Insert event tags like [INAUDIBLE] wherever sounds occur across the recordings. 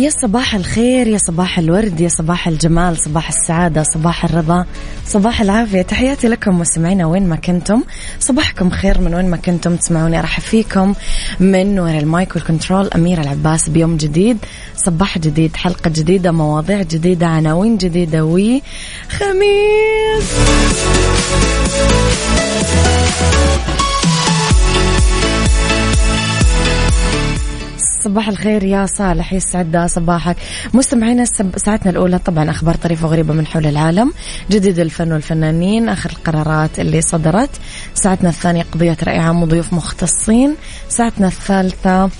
يا صباح الخير يا صباح الورد يا صباح الجمال صباح السعادة صباح الرضا صباح العافية. تحياتي لكم مستمعينا وين ما كنتم. صباحكم خير من وين ما كنتم تسمعوني. أرحب فيكم من وراء المايك وال control. أميرة العباس بيوم جديد صباح جديد حلقة جديدة مواضيع جديدة عناوين جديدة وخميس. صباح الخير يا صالح يسعد صباحك. مستمعينا ساعتنا الأولى طبعا أخبار طريفة وغريبة من حول العالم. جديد الفن والفنانين آخر القرارات اللي صدرت. ساعتنا الثانية قضية عام وضيوف مختصين. ساعتنا الثالثة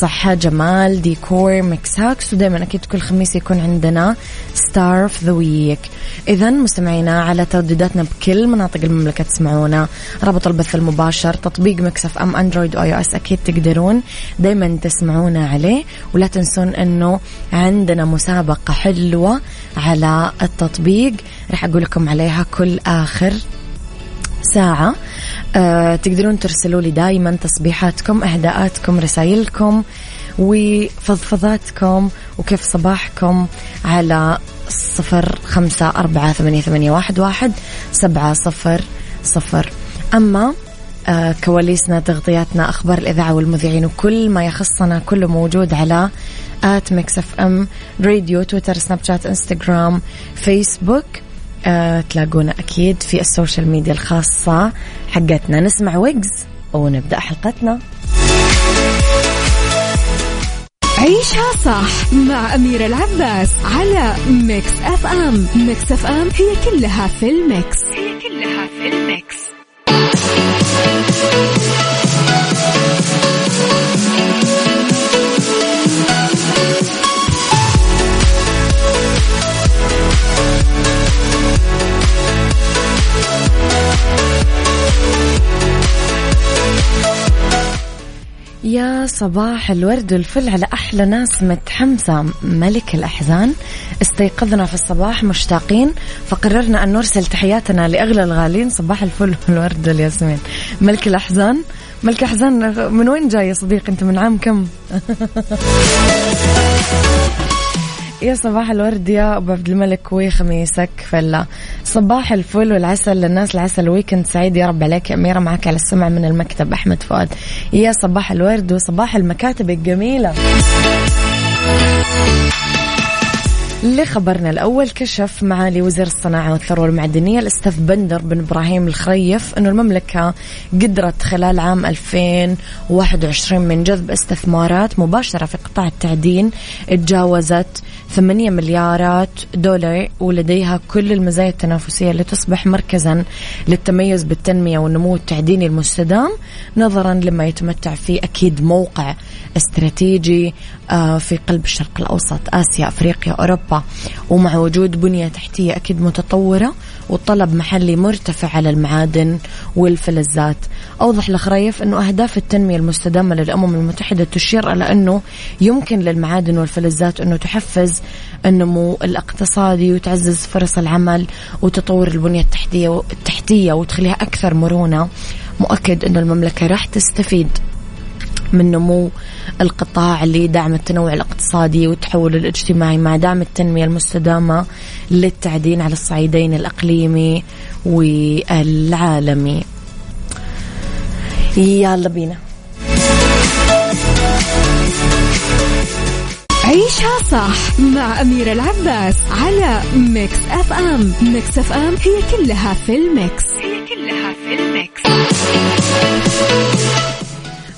صحة جمال ديكور mix hacks ودائما أكيد كل خميس يكون عندنا star of the week إذا مستمعينا على تردداتنا بكل مناطق المملكة تسمعونا. رابط البث المباشر تطبيق Mix FM Android و iOS أكيد تقدرون دائما تسمعونا عليه. ولا تنسون أنه عندنا مسابقة حلوة على التطبيق. راح أقول لكم عليها كل آخر ساعة. أه تقدرون ترسلوا لي دائما تصبيحاتكم إهداءاتكم رسائلكم وفضفضاتكم وكيف صباحكم على صفر خمسة أربعة ثمانية, ثمانية واحد, واحد سبعة صفر صفر. أما آه كواليسنا تغطياتنا أخبار الإذاعة والمذيعين وكل ما يخصنا كله موجود على at Mix FM Radio تويتر سناب شات إنستغرام فيسبوك. تلاقونا أكيد في ال social media الخاصة حقتنا. نسمع ويجز ونبدأ حلقتنا. عيشها صح مع أميرة العباس على Mix FM. Mix FM هي كلها في ال mix. هي كلها في الميكس. يا صباح الورد والفل على أحلى ناس متحمسة ملك الأحزان. استيقظنا في الصباح مشتاقين فقررنا أن نرسل تحياتنا لأغلى الغالين. صباح الفل والورد والياسمين. ملك الأحزان. ملك أحزان من وين جاي يا صديق؟ أنت من عام كم؟ [LAUGHS] يا صباح الورد يا أبو عبد الملك وخميسك فلا. صباح الفل والعسل للناس العسل ويكند سعيد يا رب عليك. يا أميرة معك على السمع من المكتب أحمد فؤاد. يا صباح الورد وصباح المكاتب الجميلة. لخبرنا الأول كشف معالي وزير الصناعة والثروة المعدنية الأستاذ بندر بن إبراهيم الخريف أنه المملكة قدرت خلال عام 2021 من جذب استثمارات مباشرة في قطاع التعدين تجاوزت 8 مليارات دولار ولديها كل المزايا التنافسية لتصبح مركزا للتميز بالتنمية والنمو التعديني المستدام نظرا لما يتمتع فيه أكيد موقع استراتيجي آه، في قلب الشرق الأوسط آسيا أفريقيا أوروبا. ومع وجود بنية تحتية أكيد متطورة وطلب محلي مرتفع على المعادن والفلزات. أوضح الخريف أنه أهداف التنمية المستدامة للأمم المتحدة تشير إلى أنه يمكن للمعادن والفلزات أنه تحفز النمو الاقتصادي وتعزز فرص العمل وتطور البنية التحتية التحتية وتخليها أكثر مرونة. مؤكد أنه المملكة راح تستفيد. من نمو القطاع لدعم التنوع الاقتصادي والتحول الاجتماعي مع دعم التنمية المستدامة للتعدين على الصعيدين الأقليمي والعالمي. يلا بينا. عيشها صح مع أميرة العباس على Mix FM Mix FM هي كلها في ال mix. هي كلها في ال mix.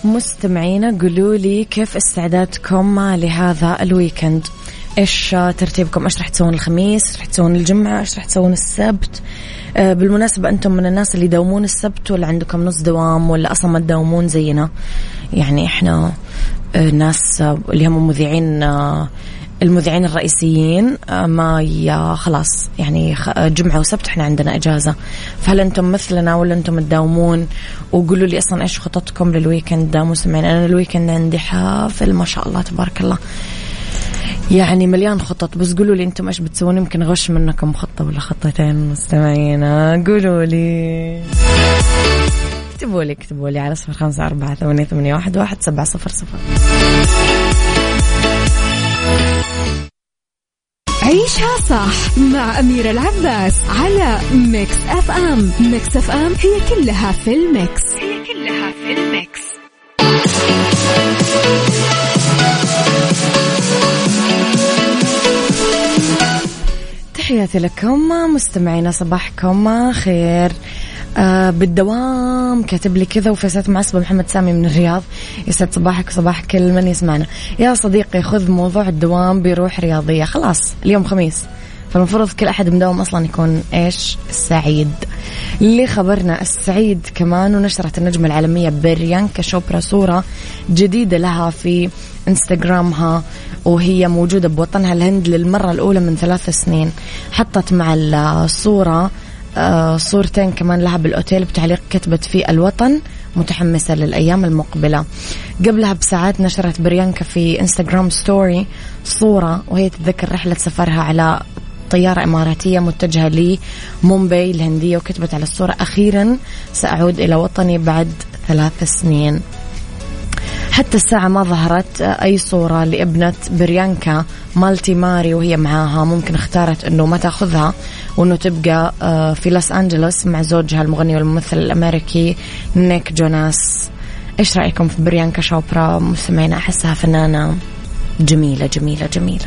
مستمعينا قولوا لي كيف استعدادكم لهذا ال weekend؟ إيش ترتيبكم؟ إيش راح تسوون الخميس؟ راح تسوون الجمعة؟ إيش راح تسوون السبت؟ آه بالمناسبة أنتم من الناس اللي يداومون السبت ولا عندكم نص دوام ولا أصلا ما تداومون زينا؟ يعني إحنا آه ناس اللي هم مذيعين آه المذيعين الرئيسيين آه، ما خلاص يعني جمعة وسبت إحنا عندنا إجازة. فهل أنتم مثلنا ولا أنتم تداومون؟ وقولوا لي أصلا إيش خططكم لل weekend؟ داموا سمعين أنا ال weekend عندي حافل ما شاء الله تبارك الله. يعني مليان خطط بس قولوا لي أنتم إيش بتسوون؟ يمكن أغش منكم خطة ولا خطتين مستمعين قولوا لي. اكتبوا لي اكتبوا لي على صفر خمسة أربعة ثمانية ثمانية واحد واحد سبعة صفر صفر. عيشها صح مع أميرة العباس على Mix FM. Mix FM هي كلها في ال mix. هي كلها في ال mix. تحياتي لكم مستمعينا صباحكم خير. آه بالدوام كاتب لي كذا وفيسات معصبة محمد سامي من الرياض. يسعد صباحك وصباح كل من يسمعنا. يا صديقي خذ موضوع الدوام بروح رياضية. خلاص اليوم خميس. فالمفروض كل أحد مداوم أصلا يكون إيش؟ سعيد. لخبرنا السعيد كمان ونشرت النجمة العالمية بريانكا شوبرا صورة جديدة لها في إنستغرامها وهي موجودة بوطنها الهند للمرة الأولى من ثلاث سنين. حطت مع الصورة صورتين كمان لها بالأوتيل بتعليق كتبت في الوطن متحمسة للأيام المقبلة. قبلها بساعات نشرت بريانكا في Instagram story صورة وهي تتذكر رحلة سفرها على طيارة إماراتية متجهة لمومباي الهندية وكتبت على الصورة أخيرا سأعود إلى وطني بعد ثلاث سنين. حتى الساعة ما ظهرت أي صورة لابنة بريانكا مالتي ماري وهي معاها. ممكن اختارت أنه ما تأخذها وأنه تبقى آه، في لوس أنجلوس مع زوجها المغني والممثل الأمريكي نيك جوناس. إيش رأيكم في بريانكا شوبرا؟ مستمعين أحسها فنانة جميلة جميلة جميلة.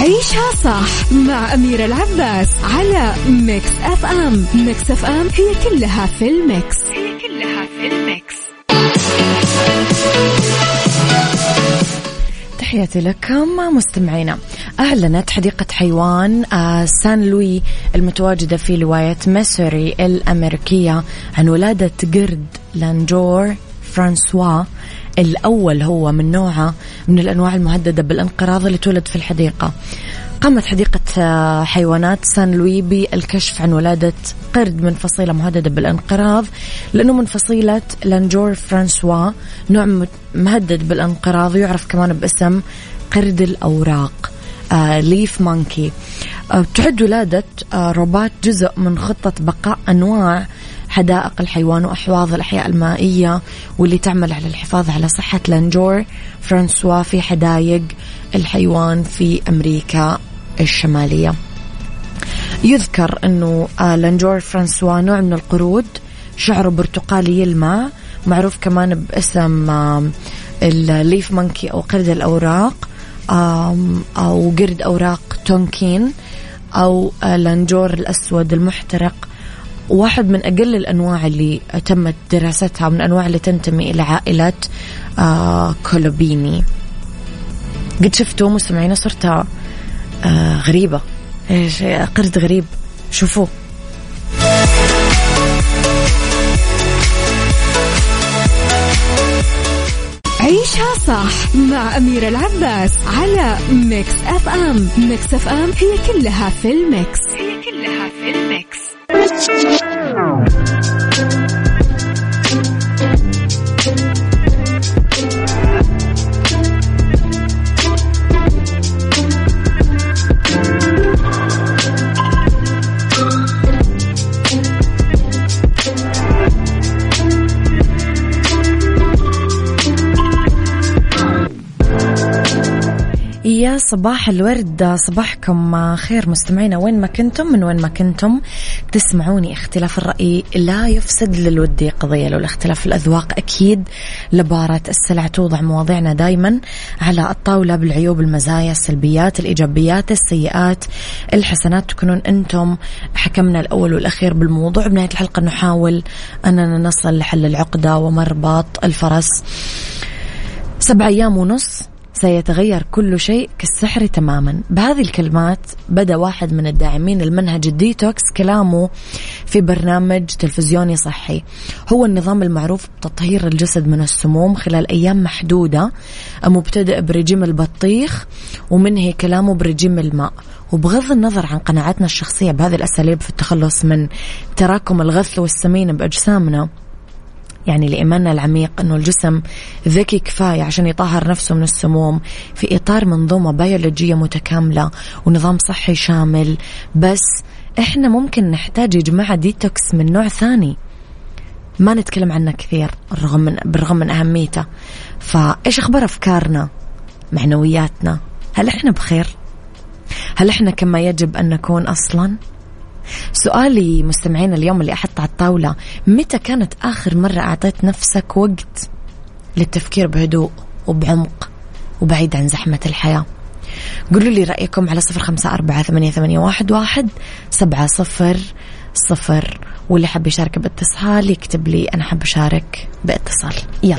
عيشها صح مع أميرة العباس على Mix FM Mix FM هي كلها في ال Mix. هي كلها في ال Mix. تحياتي لكم مستمعينا. أعلنت حديقة حيوان آه، سان لوي المتواجدة في ولاية ميسوري الأمريكية عن ولادة قرد لانجور. فرانسوا الأول هو من نوعه من الأنواع المهددة بالانقراض اللي تولد في الحديقة. قامت حديقة آه، حيوانات سان لوي بالكشف عن ولادة قرد من فصيلة مهددة بالانقراض لأنه من فصيلة لانجور فرانسوا نوع مهدد بالانقراض يعرف كمان باسم قرد الأوراق leaf monkey تعد ولادة آه روبرتا جزء من خطة بقاء أنواع حدائق الحيوان وأحواض الأحياء المائية واللي تعمل على الحفاظ على صحة لانجور. فرانسوا في حدائق الحيوان في أمريكا الشمالية. يذكر أنه آه، لانجور فرانسوا نوع من القرود شعره برتقالي يلمع معروف كمان باسم ال leaf monkey أو قرد الأوراق أو قرد أوراق تونكين أو آه، لانجور الأسود المحترق. واحد من أقل الأنواع اللي تمت دراستها من الأنواع اللي تنتمي إلى عائلة آه Colobinae قد شفتوا مستمعين صرت آه غريبة. إيش قرد غريب. شوفوه عيشها صح مع أميرة العباس على Mix FM Mix FM هي كلها في ال Mix. هي كلها في ال Mix. يا صباح الورد صباحكم خير مستمعينا وين ما كنتم من وين ما كنتم. تسمعوني اختلاف الرأي لا يفسد للودي قضية. لو الاختلاف الأذواق أكيد لبارة السلع توضع مواضيعنا دايما على الطاولة بالعيوب المزايا السلبيات الإيجابيات السيئات الحسنات. تكونون أنتم حكمنا الأول والأخير بالموضوع. بنهاية الحلقة نحاول أننا نصل لحل العقدة ومربط الفرس. سبع أيام ونص. سيتغير كل شيء كالسحر تماما. بهذه الكلمات بدأ واحد من الداعمين المنهج الديتوكس كلامه في برنامج تلفزيوني صحي. هو النظام المعروف بتطهير الجسد من السموم خلال أيام محدودة مبتدئ برجيم البطيخ ومنهي كلامه برجيم الماء. وبغض النظر عن قناعاتنا الشخصية بهذه الأساليب في التخلص من تراكم الغث والسمين بأجسامنا يعني لإيماننا العميق أنه الجسم ذكي كفاية عشان يطهر نفسه من السموم في إطار منظومة بيولوجية متكاملة ونظام صحي شامل. بس إحنا ممكن نحتاج يا جماعة ديتوكس من نوع ثاني. ما نتكلم عنه كثير بالرغم من بالرغم من أهميته. فإيش أخبار أفكارنا؟ معنوياتنا؟ هل إحنا بخير؟ هل إحنا كما يجب أن نكون أصلا؟ سؤالي مستمعين اليوم اللي أحط على الطاولة متى كانت آخر مرة أعطيت نفسك وقت للتفكير بهدوء وبعمق وبعيد عن زحمة الحياة؟ قولوا لي رأيكم على صفر خمسة أربعة ثمانية, ثمانية واحد, واحد سبعة صفر صفر واللي حاب يشارك باتصال يكتب لي أنا حاب أشارك باتصال. يلا.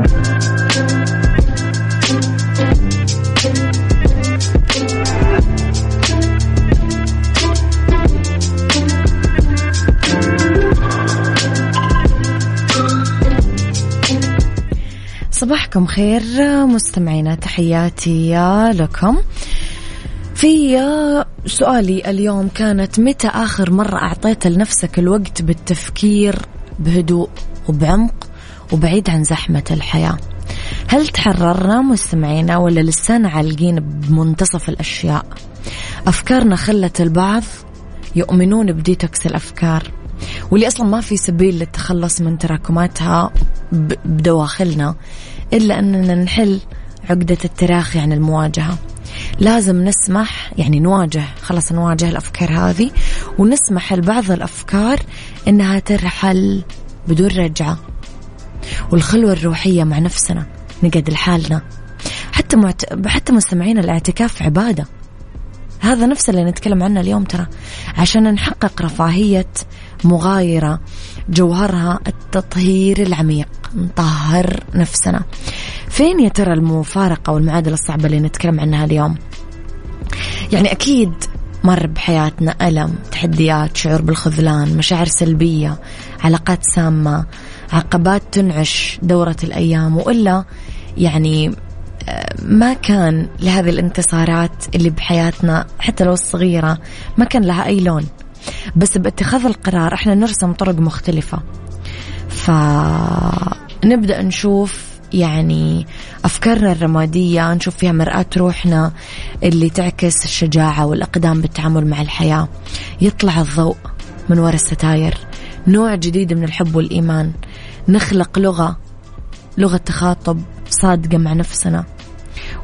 صباحكم خير مستمعينا تحياتي لكم. في سؤالي اليوم كانت متى آخر مرة أعطيت لنفسك الوقت بالتفكير بهدوء وبعمق وبعيد عن زحمة الحياة؟ هل تحررنا مستمعينا ولا لسانا عالقين بمنتصف الأشياء؟ أفكارنا خلت البعض يؤمنون بديتوكس الأفكار. واللي أصلا ما في سبيل للتخلص من تراكماتها بدواخلنا. إلا أننا نحل عقدة التراخي عن المواجهة. لازم نسمح يعني نواجه خلاص نواجه الأفكار هذه ونسمح لبعض الأفكار إنها ترحل بدون رجعة. والخلوة الروحية مع نفسنا نقعد لحالنا. حتى معت... حتى مستمعين الاعتكاف عبادة. هذا نفس اللي نتكلم عنه اليوم ترى. عشان نحقق رفاهية مغايرة جوهرها التطهير العميق. نطهر نفسنا. فين يا ترى المفارقة والمعادلة الصعبة اللي نتكلم عنها اليوم؟ يعني أكيد مر بحياتنا ألم تحديات شعور بالخذلان مشاعر سلبية علاقات سامة عقبات تنعش دورة الأيام وإلا يعني آه، ما كان لهذه الانتصارات اللي بحياتنا حتى لو الصغيرة ما كان لها أي لون. بس باتخاذ القرار إحنا نرسم طرق مختلفة. فنبدأ نشوف يعني أفكارنا الرمادية نشوف فيها مرآة روحنا اللي تعكس الشجاعة والأقدام بالتعامل مع الحياة. يطلع الضوء من وراء الستاير نوع جديد من الحب والإيمان. نخلق لغة لغة تخاطب صادقة مع نفسنا.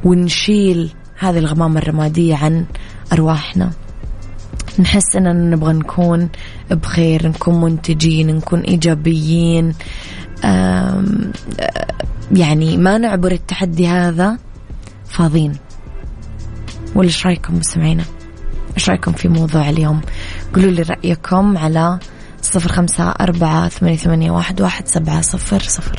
ونشيل هذه الغمامة الرمادية عن أرواحنا. نحس إننا نبغى نكون بخير نكون منتجين نكون إيجابيين. يعني ما نعبر التحدي هذا فاضين ولا إيش رأيكم مستمعينا؟ إيش رأيكم في موضوع اليوم؟ قولوا لي رأيكم على صفر خمسة أربعة ثمانية, ثمانية واحد, واحد سبعة صفر صفر.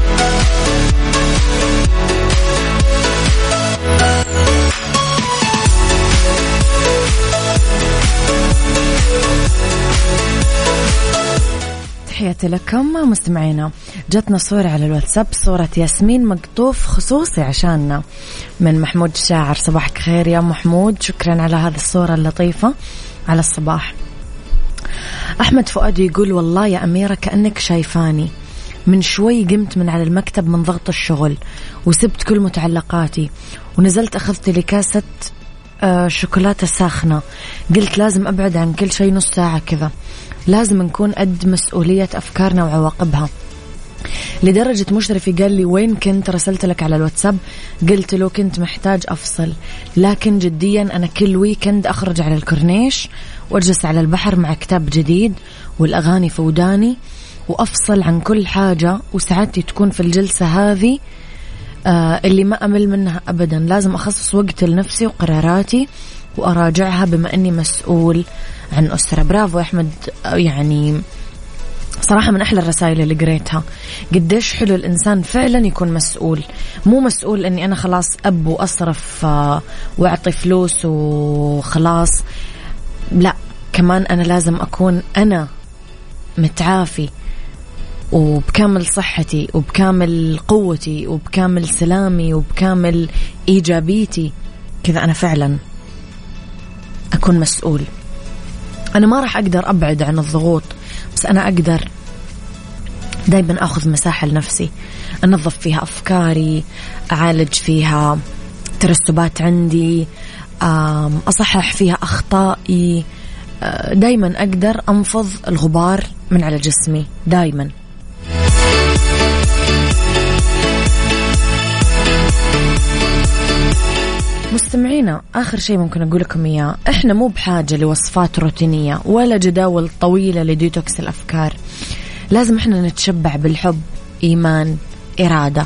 تحياتي لكم مستمعينا. جاتنا صورة على الواتساب صورة ياسمين مقطوف خصوصي عشاننا. من محمود شاعر صباحك خير يا محمود. شكرا على هذه الصورة اللطيفة على الصباح. أحمد فؤاد يقول والله يا أميرة كأنك شايفاني. من شوي قمت من على المكتب من ضغط الشغل وسبت كل متعلقاتي ونزلت أخذت لي كاسة آه، شوكولاتة ساخنة. قلت لازم أبعد عن كل شيء نص ساعة كذا. لازم نكون قد مسؤولية أفكارنا وعواقبها. لدرجة مشرفي قال لي وين كنت رسلت لك على الواتساب؟ قلت له كنت محتاج أفصل لكن جديا أنا كل ويكند أخرج على الكورنيش وأجلس على البحر مع كتاب جديد والأغاني في وداني وأفصل عن كل حاجة وسعادتي تكون في الجلسة هذه آه اللي ما أمل منها أبدا. لازم أخصص وقت لنفسي وقراراتي وأراجعها بما أني مسؤول عن أسرة. برافو يا أحمد. يعني صراحة من أحلى الرسائل اللي قريتها. قديش حلو الإنسان فعلا يكون مسؤول. مو مسؤول أني أنا خلاص أب وأصرف آه، وأعطي فلوس وخلاص. لا كمان أنا لازم أكون أنا متعافي وبكامل صحتي وبكامل قوتي وبكامل سلامي وبكامل إيجابيتي. كذا أنا فعلا أكون مسؤول. أنا ما راح أقدر أبعد عن الضغوط بس أنا أقدر دايما أخذ مساحة لنفسي أنظف فيها أفكاري أعالج فيها ترسبات عندي أصحح فيها أخطائي. دايما أقدر أنفض الغبار من على جسمي دايما. مستمعينا آخر شيء ممكن أقول لكم إياه. إحنا مو بحاجة لوصفات روتينية ولا جداول طويلة لديتوكس الأفكار. لازم إحنا نتشبع بالحب إيمان إرادة.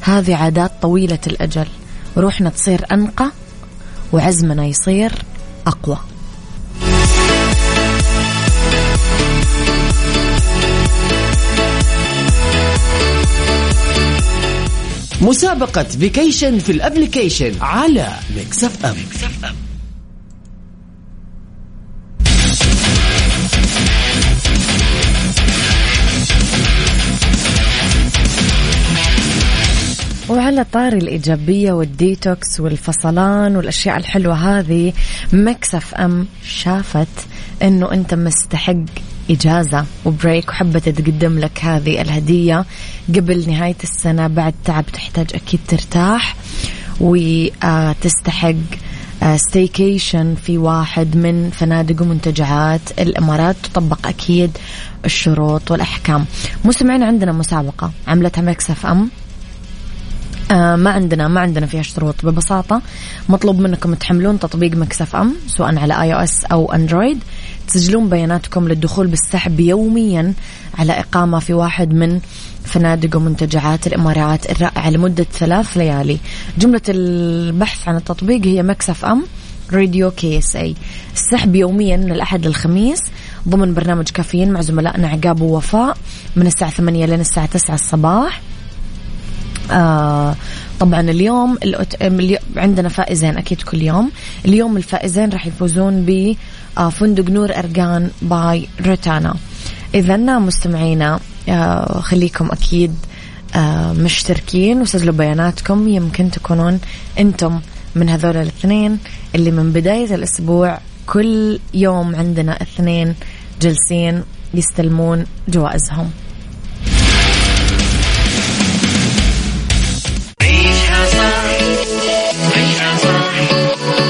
هذه عادات طويلة الأجل. روحنا تصير أنقى وعزمنا يصير أقوى. مسابقة vacation في ال application على Mix FM. وعلى طاري الإيجابية والديتوكس والفصلان والأشياء الحلوة هذه Mix FM شافت أنه أنت مستحق إجازة و break وحبت تقدم لك هذه الهدية قبل نهاية السنة بعد تعب تحتاج أكيد ترتاح وتستحق staycation في واحد من فنادق ومنتجعات الإمارات تطبق أكيد الشروط والأحكام. مستمعين عندنا مسابقة عملتها Mix FM. آه ما عندنا ما عندنا فيها شروط. ببساطة مطلوب منكم تحملون تطبيق Mix FM سواء على iOS أو Android تسجلون بياناتكم للدخول بالسحب يوميا على إقامة في واحد من فنادق ومنتجعات الإمارات الرائعة لمدة ثلاث ليالي. جملة البحث عن التطبيق هي Mix FM Radio KSA. السحب يوميا من الأحد للخميس ضمن برنامج كافيين مع زملائنا عقاب ووفاء من الساعة 8 لين الساعة 9 الصباح. آه طبعا اليوم عندنا فائزين أكيد كل يوم. اليوم الفائزين راح يفوزون ب فندق نور ارجان باي روتانا. اذا مستمعينا آه، خليكم أكيد آه، مشتركين وسجلوا بياناتكم. يمكن تكونون أنتم من هذول الاثنين اللي من بداية الأسبوع كل يوم عندنا اثنين جالسين يستلمون جوائزهم. عيشها صح.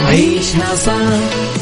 عيشها صح.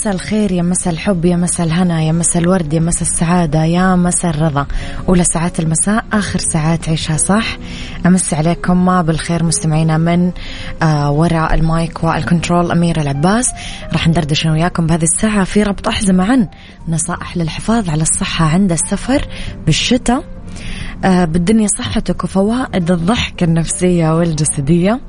مسا الخير يا مسا الحب يا مسا الهنا يا مسا الورد يا مسا السعادة يا مسا الرضا. أولى ساعات المساء آخر ساعات عيشها صح. أمس عليكم ما بالخير مستمعينا من آه وراء المايك والكنترول أميرة العباس. راح ندردش أنا وياكم بهذه الساعة في ربط أحزمة عن نصائح للحفاظ على الصحة عند السفر بالشتاء. آه بالدنيا صحتك وفوائد الضحك النفسية والجسدية.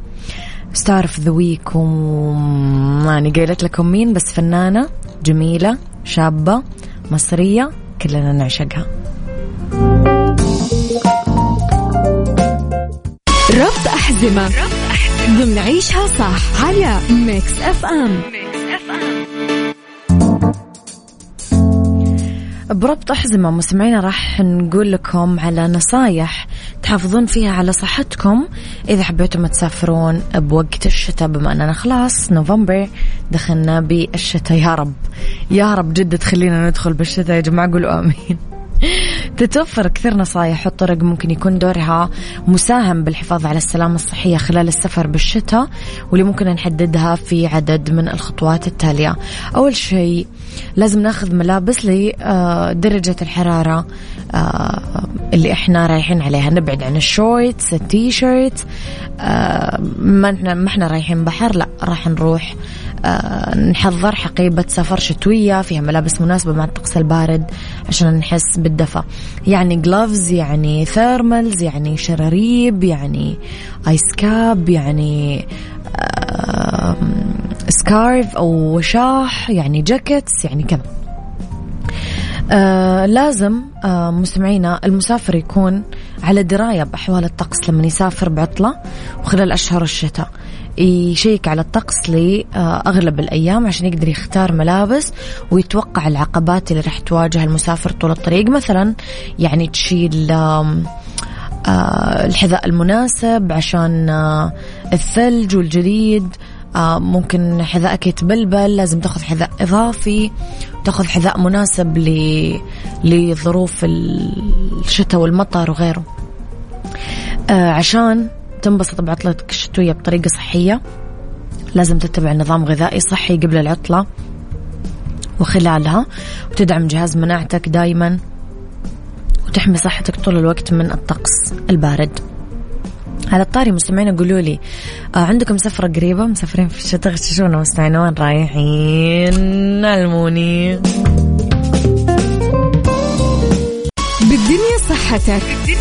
star of the week وماني قايلت لكم مين؟ بس فنانة جميلة شابة مصرية كلنا نعشقها. ربط أحزمة. ضمن عيشها صح. على Mix FM بربط أحزمة مستمعينا راح نقول لكم على نصايح تحافظون فيها على صحتكم إذا حبيتم تسافرون بوقت الشتاء بما أننا خلاص نوفمبر دخلنا بالشتاء. يا رب يا رب جد تخلينا ندخل بالشتاء يا جماعة قولوا آمين. [LAUGHS] تتوفر كثير نصائح وطرق ممكن يكون دورها مساهم بالحفاظ على السلامة الصحية خلال السفر بالشتاء واللي ممكن نحددها في عدد من الخطوات التالية. أول شيء لازم ناخذ ملابس لدرجة الحرارة آه، اللي إحنا رايحين عليها. نبعد عن ال shorts ال T-shirt آه، ما إحنا رايحين بحر لا راح نروح آه، نحضر حقيبة سفر شتوية فيها ملابس مناسبة مع الطقس البارد عشان نحس بالدفى. يعني gloves يعني thermals يعني شراريب يعني ice cap يعني scarf أو وشاح يعني jackets يعني كذا آه لازم آه مستمعينا المسافر يكون على دراية بأحوال الطقس لما يسافر بعطلة وخلال أشهر الشتاء. يشيك على الطقس لأغلب الأيام عشان يقدر يختار ملابس ويتوقع العقبات اللي راح تواجه المسافر طول الطريق. مثلا يعني تشيل آه الحذاء المناسب عشان آه الثلج والجليد. آه ممكن حذائك يتبلبل لازم تاخذ حذاء إضافي تاخذ حذاء مناسب لظروف الشتاء والمطر وغيره. عشان تنبسط بعطلتك الشتوية بطريقة صحية. لازم تتبع نظام غذائي صحي قبل العطلة وخلالها وتدعم جهاز مناعتك دايما وتحمي صحتك طول الوقت من الطقس البارد. على الطاري مستمعين قولوا لي آه عندكم سفرة قريبة؟ مسافرين في الشتاء غششونا مستمعين وين رايحين؟ علموني بالدنيا صحتك. بالدنيا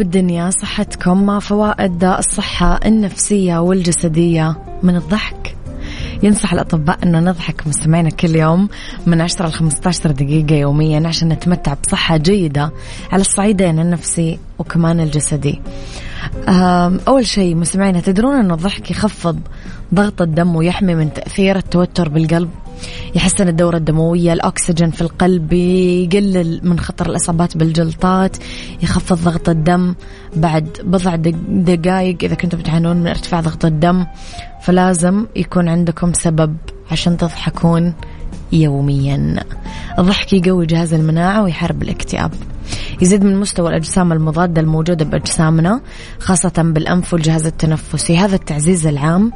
بالدنيا صحتكم مع فوائد الصحة النفسية والجسدية من الضحك. ينصح الأطباء أن نضحك مستمعينا كل يوم من 10 ل 15 دقيقة يوميا عشان نتمتع بصحة جيدة على الصعيدين النفسي وكمان الجسدي. أول شيء مستمعينا تدرون أن الضحك يخفض ضغط الدم ويحمي من تأثير التوتر بالقلب. يحسن الدورة الدموية الأكسجين في القلب يقلل من خطر الإصابات بالجلطات يخفض ضغط الدم بعد بضع دقائق إذا كنتم تعانون من ارتفاع ضغط الدم. فلازم يكون عندكم سبب عشان تضحكون يوميا. الضحك يقوي جهاز المناعة ويحارب الاكتئاب. يزيد من مستوى الأجسام المضادة الموجودة بأجسامنا خاصة بالأنف والجهاز التنفسي. هذا التعزيز العام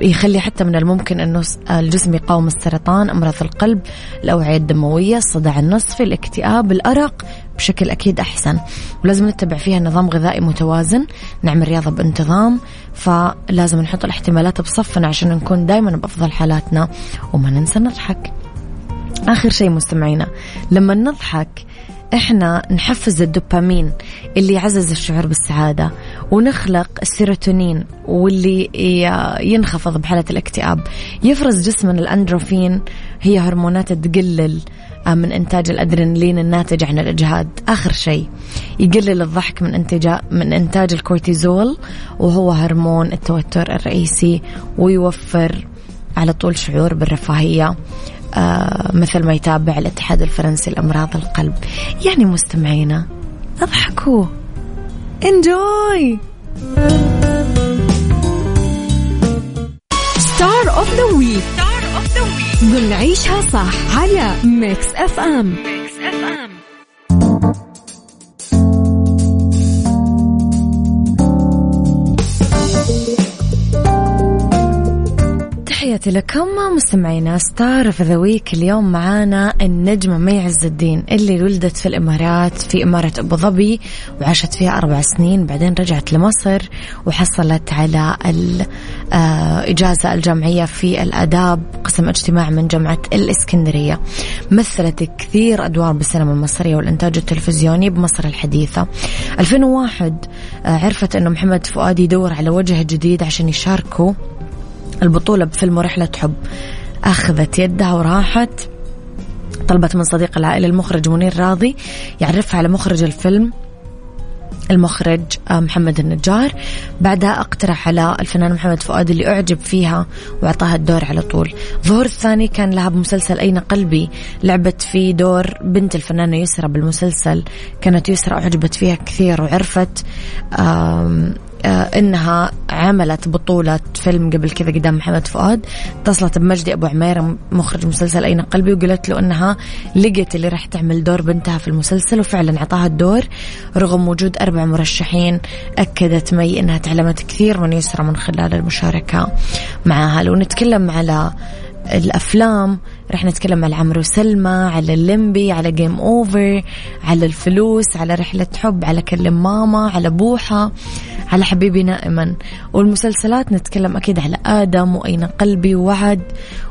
يخلي حتى من الممكن أنه الجسم يقاوم السرطان أمراض القلب الأوعية الدموية الصداع النصفي الاكتئاب الأرق بشكل أكيد أحسن. ولازم نتبع فيها نظام غذائي متوازن نعمل رياضة بانتظام فلازم نحط الاحتمالات بصفنا عشان نكون دايما بأفضل حالاتنا وما ننسى نضحك. آخر شيء مستمعينا لما نضحك إحنا نحفز الدوبامين اللي يعزز الشعور بالسعادة. ونخلق السيروتونين واللي ينخفض بحالة الاكتئاب. يفرز جسمنا الأندروفين هي هرمونات تقلل آه، من إنتاج الأدرينالين الناتج عن الإجهاد. آخر شيء يقلل الضحك من إنتاج من إنتاج الكورتيزول وهو هرمون التوتر الرئيسي ويوفر على طول شعور بالرفاهية آه مثل ما يتابع الاتحاد الفرنسي لأمراض القلب. يعني مستمعينا أضحكوا. enjoy star of the week ضمن عيشها صح على Mix FM Mix FM تحياتي لكم مستمعينا star the week اليوم معانا النجمة مي عز الدين اللي ولدت في الإمارات في إمارة أبو ظبي وعاشت فيها أربع سنين بعدين رجعت لمصر وحصلت على الاجازة الجامعية في الآداب قسم اجتماع من جامعة الإسكندرية. مثلت كثير أدوار بالسينما المصرية والإنتاج التلفزيوني بمصر الحديثة. 2001 عرفت إنه محمد فؤاد يدور على وجه جديد عشان يشاركوا البطولة بفيلم رحلة حب. أخذت يدها وراحت. طلبت من صديق العائلة المخرج منير راضي يعرفها على مخرج الفيلم المخرج آه، محمد النجار. بعدها اقترح على الفنان محمد فؤاد اللي أعجب فيها وأعطاها الدور على طول. ظهور الثاني كان لها بمسلسل أين قلبي. لعبت في دور بنت الفنانة يسرى بالمسلسل. كانت يسرى أعجبت فيها كثير وعرفت إنها عملت بطولة فيلم قبل كذا قدام محمد فؤاد. اتصلت بمجدي أبو عمير مخرج مسلسل أين قلبي وقالت له إنها لقت اللي راح تعمل دور بنتها في المسلسل وفعلا أعطاها الدور. رغم وجود أربع مرشحين أكدت مي إنها تعلمت كثير من يسرى من خلال المشاركة معها. نتكلم على الأفلام رح نتكلم على عمرو سلمى على الليمبي على game over على الفلوس على رحلة حب على كلم ماما على بوحة على حبيبي نائما. والمسلسلات نتكلم أكيد على آدم وأين قلبي ووعد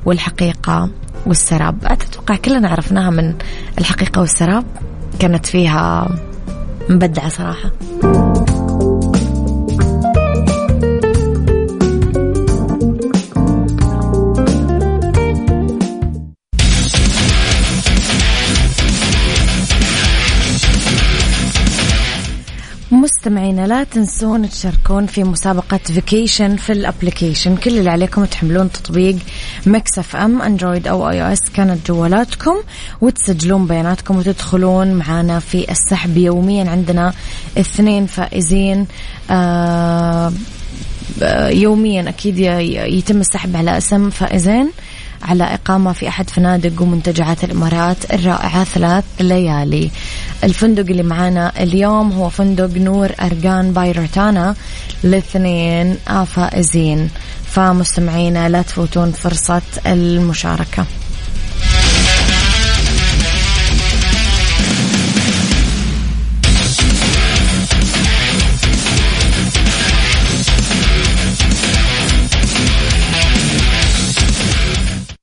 والحقيقة والسراب. أتوقع كلنا عرفناها من الحقيقة والسراب كانت فيها مبدعة صراحة. مستمعينا لا تنسون تشاركون في مسابقة vacation في ال application. كل اللي عليكم تحملون تطبيق ميكس اف ام اندرويد أو اي أو اس كانت جوالاتكم وتسجلون بياناتكم وتدخلون معنا في السحب يوميا. عندنا اثنين فائزين آه يوميا أكيد يتم السحب على أسم فائزين. على إقامة في أحد فنادق ومنتجعات الإمارات الرائعة ثلاث ليالي. الفندق اللي معانا اليوم هو فندق نور أرقان باي روتانا لاثنين فائزين فمستمعينا لا تفوتون فرصة المشاركة.